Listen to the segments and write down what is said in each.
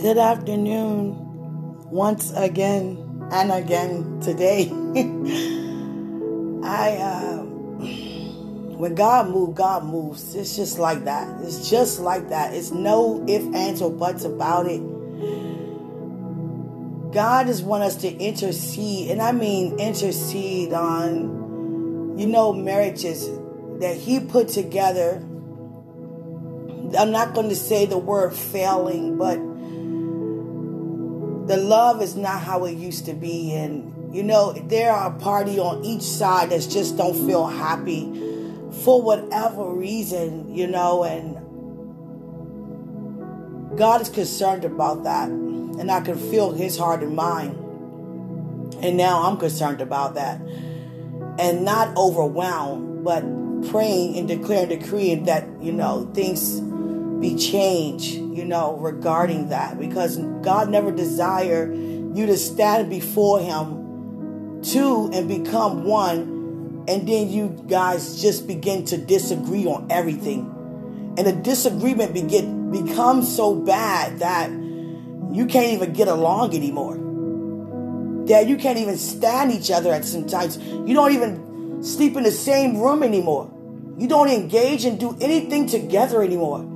Good afternoon, once again and again today. I, uh, when God moves, God moves. It's just like that. It's just like that. It's no if, ands, or buts about it. God just want us to intercede, and I mean intercede on, you know, marriages that He put together. I'm not going to say the word failing, but the love is not how it used to be and you know there are a party on each side that just don't feel happy for whatever reason you know and god is concerned about that and i can feel his heart and mind and now i'm concerned about that and not overwhelmed but praying and declaring decreeing that you know things be changed, you know, regarding that because God never desired you to stand before Him, two, and become one, and then you guys just begin to disagree on everything. And the disagreement begin, becomes so bad that you can't even get along anymore. That you can't even stand each other at some times. You don't even sleep in the same room anymore. You don't engage and do anything together anymore.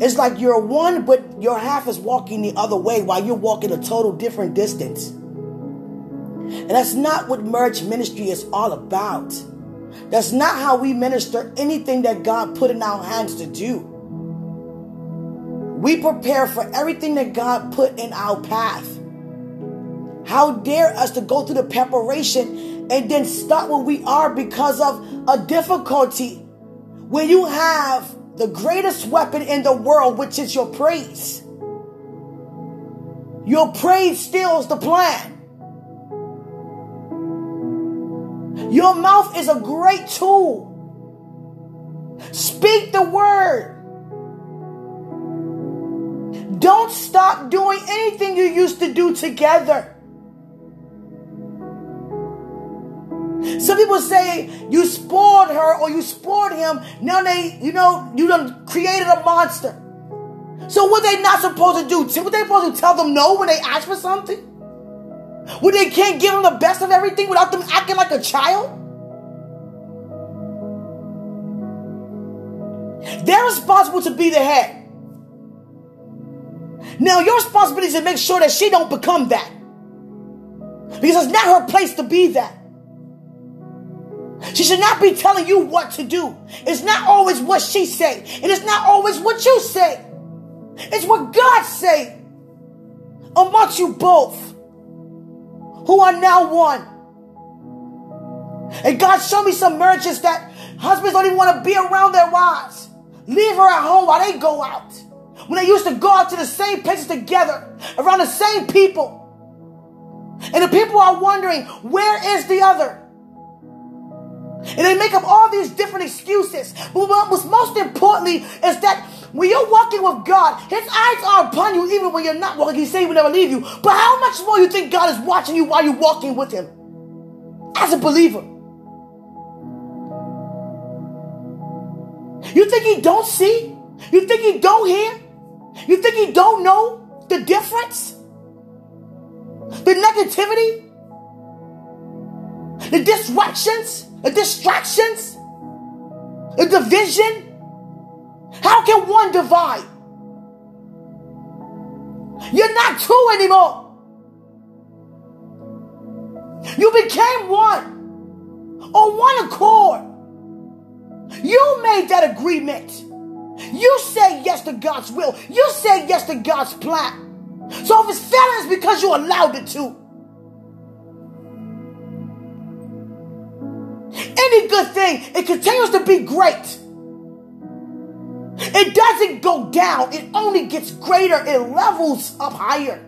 It's like you're one, but your half is walking the other way while you're walking a total different distance. And that's not what merge ministry is all about. That's not how we minister anything that God put in our hands to do. We prepare for everything that God put in our path. How dare us to go through the preparation and then stop where we are because of a difficulty when you have the greatest weapon in the world, which is your praise. Your praise steals the plan. Your mouth is a great tool. Speak the word. Don't stop doing anything you used to do together. People say you spoiled her or you spoiled him. Now they, you know, you done created a monster. So what they not supposed to do? What they supposed to tell them no when they ask for something? When they can't give them the best of everything without them acting like a child? They're responsible to be the head. Now your responsibility is to make sure that she don't become that. Because it's not her place to be that. She should not be telling you what to do. It's not always what she say, and it's not always what you say. It's what God say amongst you both, who are now one. And God showed me some marriages that husbands don't even want to be around their wives. Leave her at home while they go out. When they used to go out to the same places together, around the same people. And the people are wondering, where is the other? And they make up all these different excuses. But what's most importantly is that when you're walking with God, His eyes are upon you even when you're not walking. He said He will never leave you. But how much more you think God is watching you while you're walking with Him? As a believer. You think He don't see? You think He don't hear? You think He don't know the difference? The negativity? The disruptions? The distractions, the division. How can one divide? You're not two anymore. You became one on one accord. You made that agreement. You say yes to God's will. You say yes to God's plan. So if it's failing, it's because you allowed it to. Any good thing, it continues to be great. It doesn't go down, it only gets greater, it levels up higher.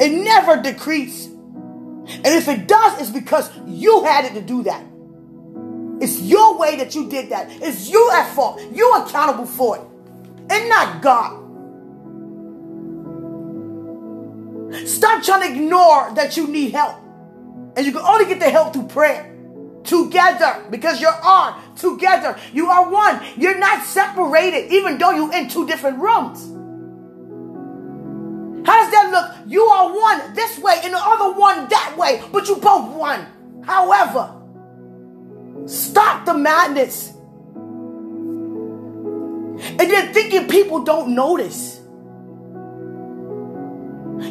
It never decreases. And if it does, it's because you had it to do that. It's your way that you did that. It's you at fault. You're accountable for it. And not God. Stop trying to ignore that you need help. And you can only get the help through prayer together because you are together. You are one. You're not separated, even though you're in two different rooms. How does that look, you are one this way and the other one that way, but you both one. However, stop the madness. And then thinking people don't notice.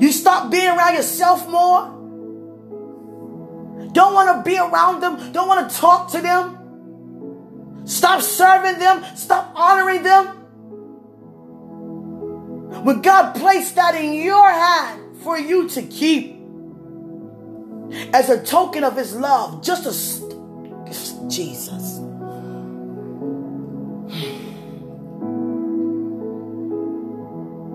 You stop being around yourself more. Don't want to be around them. Don't want to talk to them. Stop serving them. Stop honoring them. When God placed that in your hand for you to keep as a token of His love, just a Jesus.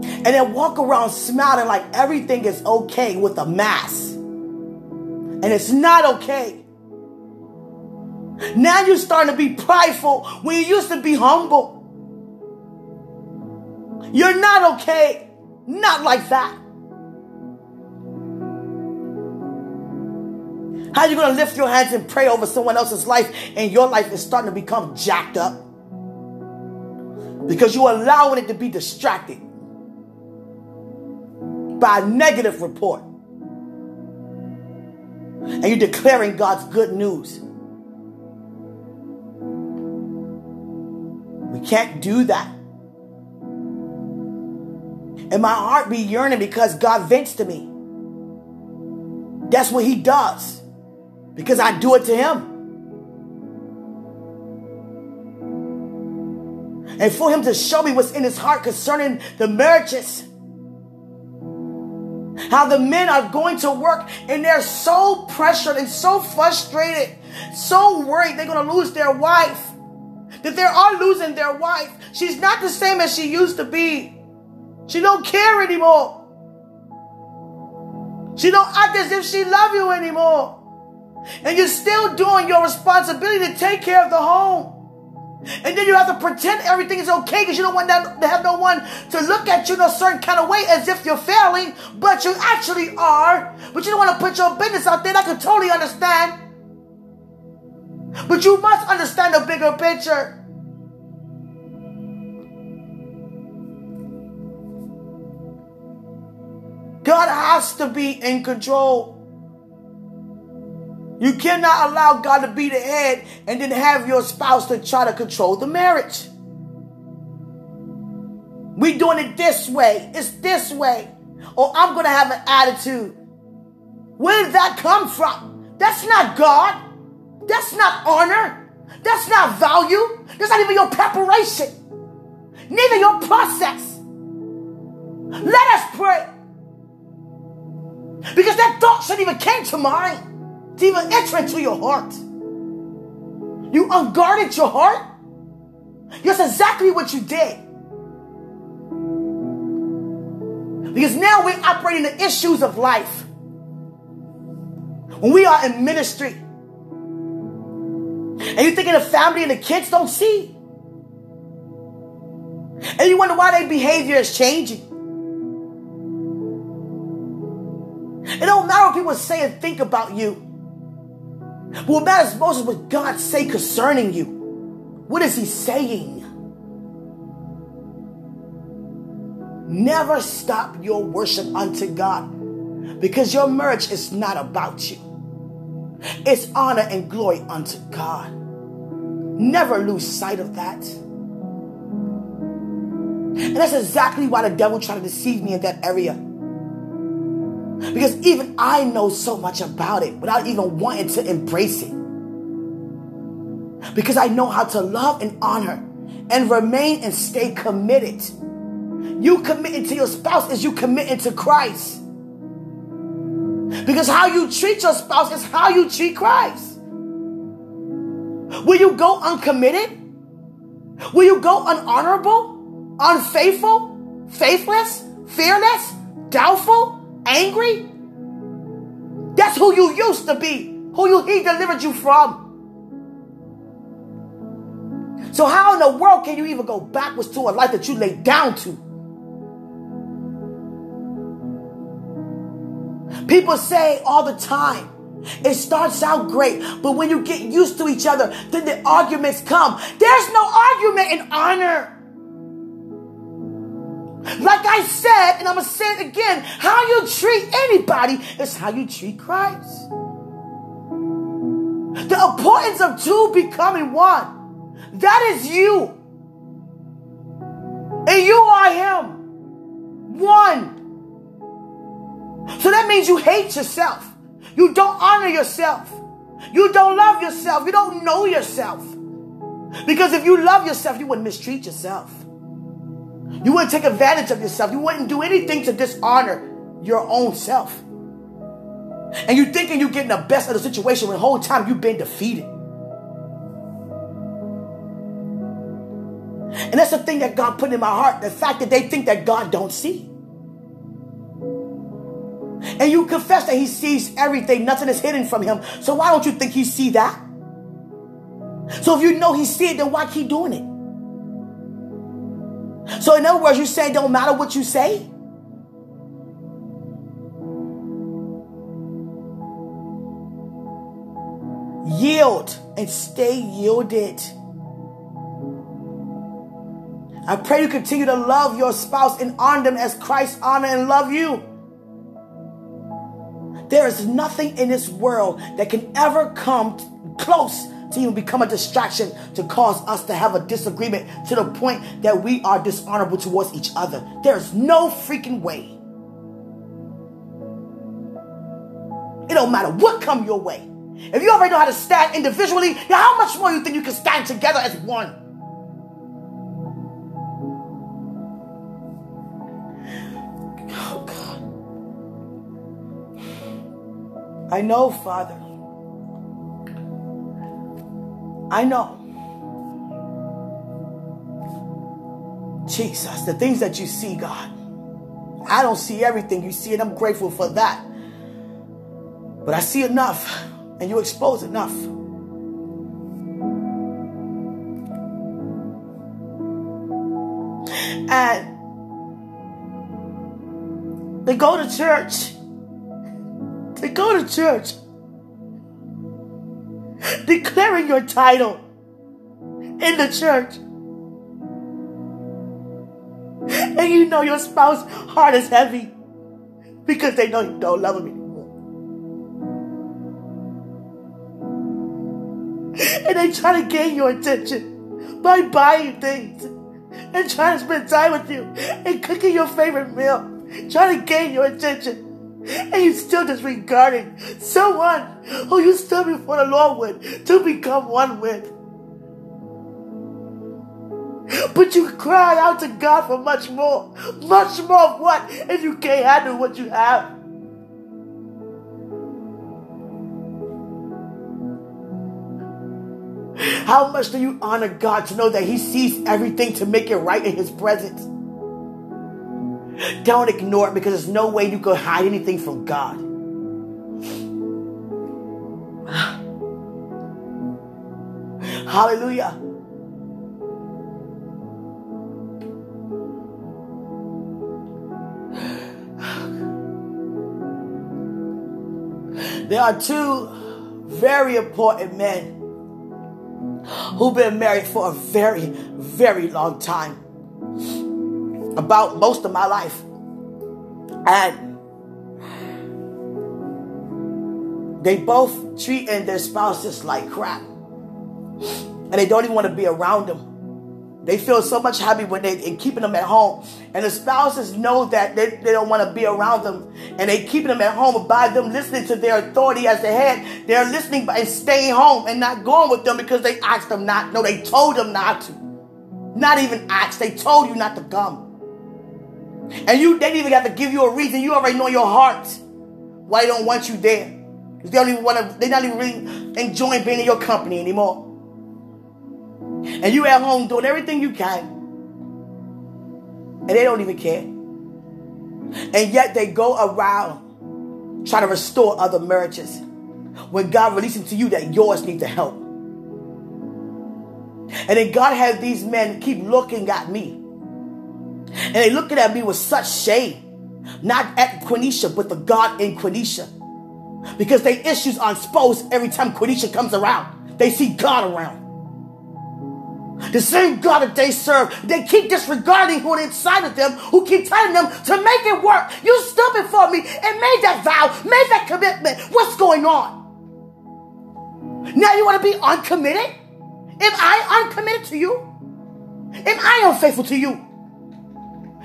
And then walk around smiling like everything is okay with a mask. And it's not okay. Now you're starting to be prideful when you used to be humble. You're not okay. Not like that. How you going to lift your hands and pray over someone else's life and your life is starting to become jacked up? Because you're allowing it to be distracted by a negative report. And you're declaring God's good news. We can't do that. And my heart be yearning because God vents to me. That's what He does. Because I do it to Him. And for Him to show me what's in His heart concerning the marriages. How the men are going to work and they're so pressured and so frustrated, so worried they're going to lose their wife. That they are losing their wife. She's not the same as she used to be. She don't care anymore. She don't act as if she love you anymore. And you're still doing your responsibility to take care of the home. And then you have to pretend everything is okay because you don't want that, to have no one to look at you in a certain kind of way as if you're failing, but you actually are. But you don't want to put your business out there. I can totally understand. But you must understand the bigger picture. God has to be in control. You cannot allow God to be the head and then have your spouse to try to control the marriage. We doing it this way. It's this way. Or I'm going to have an attitude. Where did that come from? That's not God. That's not honor. That's not value. That's not even your preparation. Neither your process. Let us pray. Because that thought shouldn't even came to mind even enter into your heart. You unguarded your heart. That's exactly what you did. Because now we're operating the issues of life. When we are in ministry, and you're thinking the family and the kids don't see. And you wonder why their behavior is changing. It don't matter what people say and think about you. What matters most is what God say concerning you. What is He saying? Never stop your worship unto God because your marriage is not about you. It's honor and glory unto God. Never lose sight of that. And that's exactly why the devil tried to deceive me in that area. Because even I know so much about it without even wanting to embrace it. Because I know how to love and honor and remain and stay committed. You committing to your spouse is you committing to Christ. Because how you treat your spouse is how you treat Christ. Will you go uncommitted? Will you go unhonorable, unfaithful, faithless, fearless, doubtful, angry. That's who you used to be, who you, he delivered you from. So, how in the world can you even go backwards to a life that you laid down to? People say all the time, it starts out great, but when you get used to each other, then the arguments come. There's no argument in honor. Like I said, and I'm going to say it again, how you treat anybody is how you treat Christ. The importance of two becoming one. That is you. And you are him. One. So that means you hate yourself. You don't honor yourself. You don't love yourself. You don't know yourself. Because if you love yourself, you wouldn't mistreat yourself. You wouldn't take advantage of yourself. You wouldn't do anything to dishonor your own self. And you thinking you're getting the best of the situation when the whole time you've been defeated. And that's the thing that God put in my heart. The fact that they think that God don't see. And you confess that he sees everything. Nothing is hidden from him. So why don't you think he see that? So if you know he see it, then why keep doing it? So in other words, you say don't matter what you say? Yield and stay yielded. I pray you continue to love your spouse and honor them as Christ honor and love you. There is nothing in this world that can ever come close to even become a distraction to cause us to have a disagreement to the point that we are dishonorable towards each other. There's no freaking way. It don't matter what come your way. If you already know how to stand individually, how much more you think you can stand together as one? Oh God. I know, Father. I know. Jesus, the things that you see, God. I don't see everything you see, and I'm grateful for that. But I see enough and you expose enough. And they go to church. They go to church declaring your title in the church. And you know your spouse's heart is heavy because they know you don't love him And they try to gain your attention by buying things and trying to spend time with you and cooking your favorite meal, trying to gain your attention. And oh, you still disregarding someone who you stood before the Lord with to become one with. But you cry out to God for much more. Much more of what if you can't handle what you have? How much do you honor God to know that He sees everything to make it right in His presence? Don't ignore it because there's no way you can hide anything from God. Hallelujah. There are two very important men who've been married for a very, very long time. About most of my life. And they both treating their spouses like crap. And they don't even want to be around them. They feel so much happy when they and keeping them at home. And the spouses know that they, they don't want to be around them. And they keeping them at home by them listening to their authority as the head. They're listening and staying home and not going with them because they asked them not. No, they told them not to. Not even asked. They told you not to come. And you they didn't even have to give you a reason. You already know your heart why they don't want you there. Because they don't even want to, they're not even really enjoying being in your company anymore. And you at home doing everything you can. And they don't even care. And yet they go around trying to restore other marriages. When God releasing to you that yours need to help. And then God has these men keep looking at me. And they looking at me with such shame. Not at Quenisha, but the God in Quenisha. Because they issues are exposed every time Quenisha comes around. They see God around. The same God that they serve, they keep disregarding who inside of them, who keep telling them to make it work. You stupid for me and made that vow, made that commitment. What's going on? Now you want to be uncommitted? Am I uncommitted to you? Am I unfaithful to you?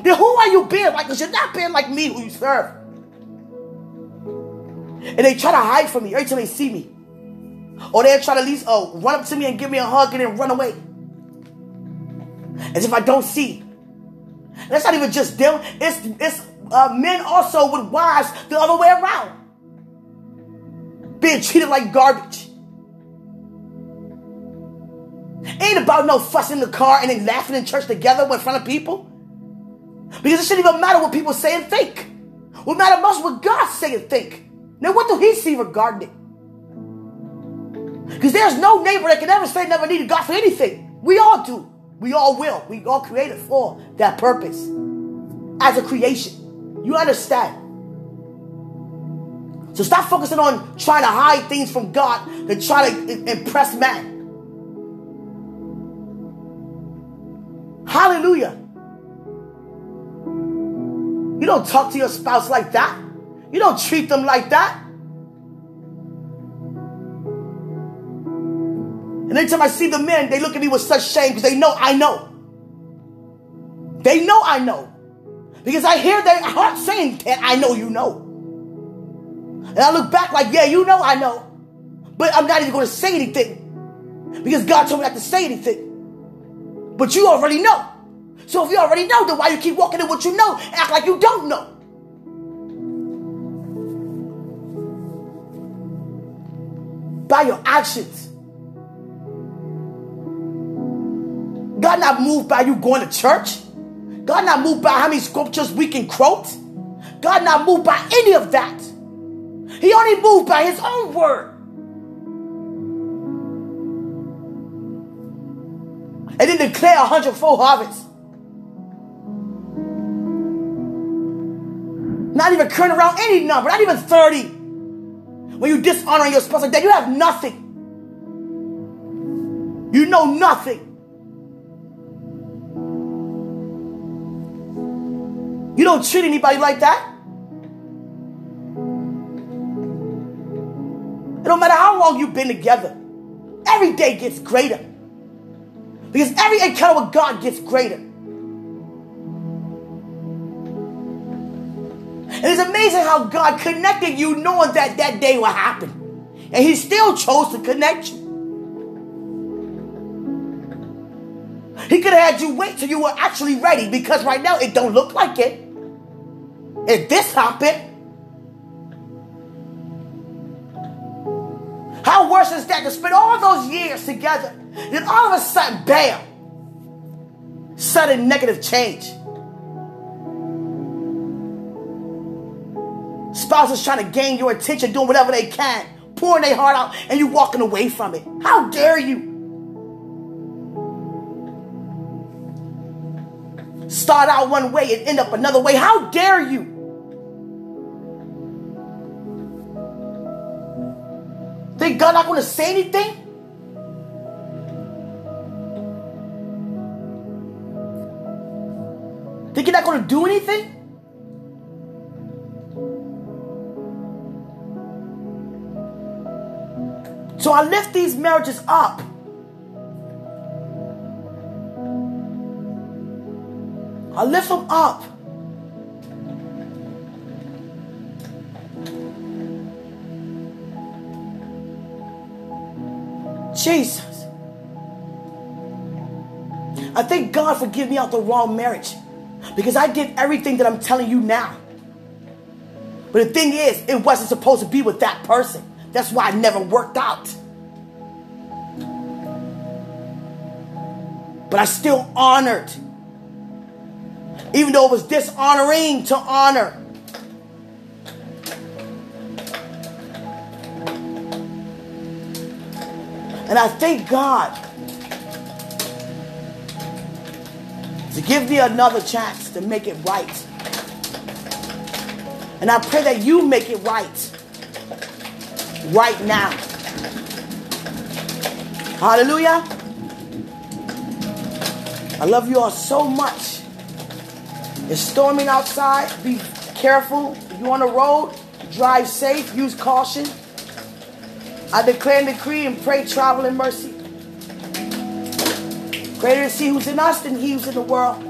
Then who are you being like? Because you're not being like me who you serve. And they try to hide from me every time they see me. Or they try to at least oh, run up to me and give me a hug and then run away. As if I don't see. That's not even just them. It's, it's uh, men also with wives the other way around. Being treated like garbage. Ain't about no fussing in the car and then laughing in church together in front of people. Because it shouldn't even matter what people say and think. What matters most what God say and think. Now, what do He see regarding it? Because there's no neighbor that can ever say never needed God for anything. We all do. We all will. We all created for that purpose as a creation. You understand? So stop focusing on trying to hide things from God and try to impress man. Hallelujah. Don't talk to your spouse like that. You don't treat them like that. And every time I see the men, they look at me with such shame because they know I know. They know I know. Because I hear their heart saying that I know you know. And I look back like, yeah, you know I know. But I'm not even going to say anything. Because God told me not to say anything. But you already know. So if you already know, then why you keep walking in what you know and act like you don't know? By your actions. God not moved by you going to church. God not moved by how many scriptures we can quote. God not moved by any of that. He only moved by his own word. And then declare a hundredfold harvest. Not even turn around any number, not even 30. When you dishonor your spouse like that, you have nothing. You know nothing. You don't treat anybody like that. It don't matter how long you've been together. Every day gets greater. Because every encounter with God gets greater. And it's amazing how God connected you knowing that that day will happen. And He still chose to connect you. He could have had you wait till you were actually ready because right now it don't look like it. If this happened, how worse is that to spend all those years together, then all of a sudden, bam, sudden negative change. Spouses trying to gain your attention, doing whatever they can, pouring their heart out, and you walking away from it. How dare you? Start out one way and end up another way. How dare you? Think God not going to say anything? Think you're not going to do anything? So I lift these marriages up. I lift them up. Jesus. I thank God for giving me out the wrong marriage because I did everything that I'm telling you now. But the thing is, it wasn't supposed to be with that person. That's why I never worked out. But I still honored. Even though it was dishonoring to honor. And I thank God to give me another chance to make it right. And I pray that you make it right right now. Hallelujah. I love you all so much. It's storming outside. Be careful. If you're on the road, drive safe, use caution. I declare and decree and pray travel and mercy. Greater is he who's in us than he who's in the world.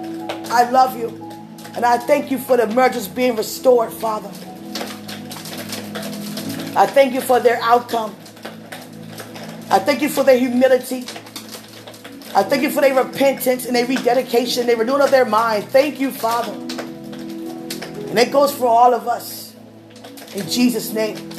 I love you. And I thank you for the mergers being restored, Father. I thank you for their outcome. I thank you for their humility. I thank you for their repentance and their rededication, their renewing of their mind. Thank you, Father. And it goes for all of us. In Jesus' name.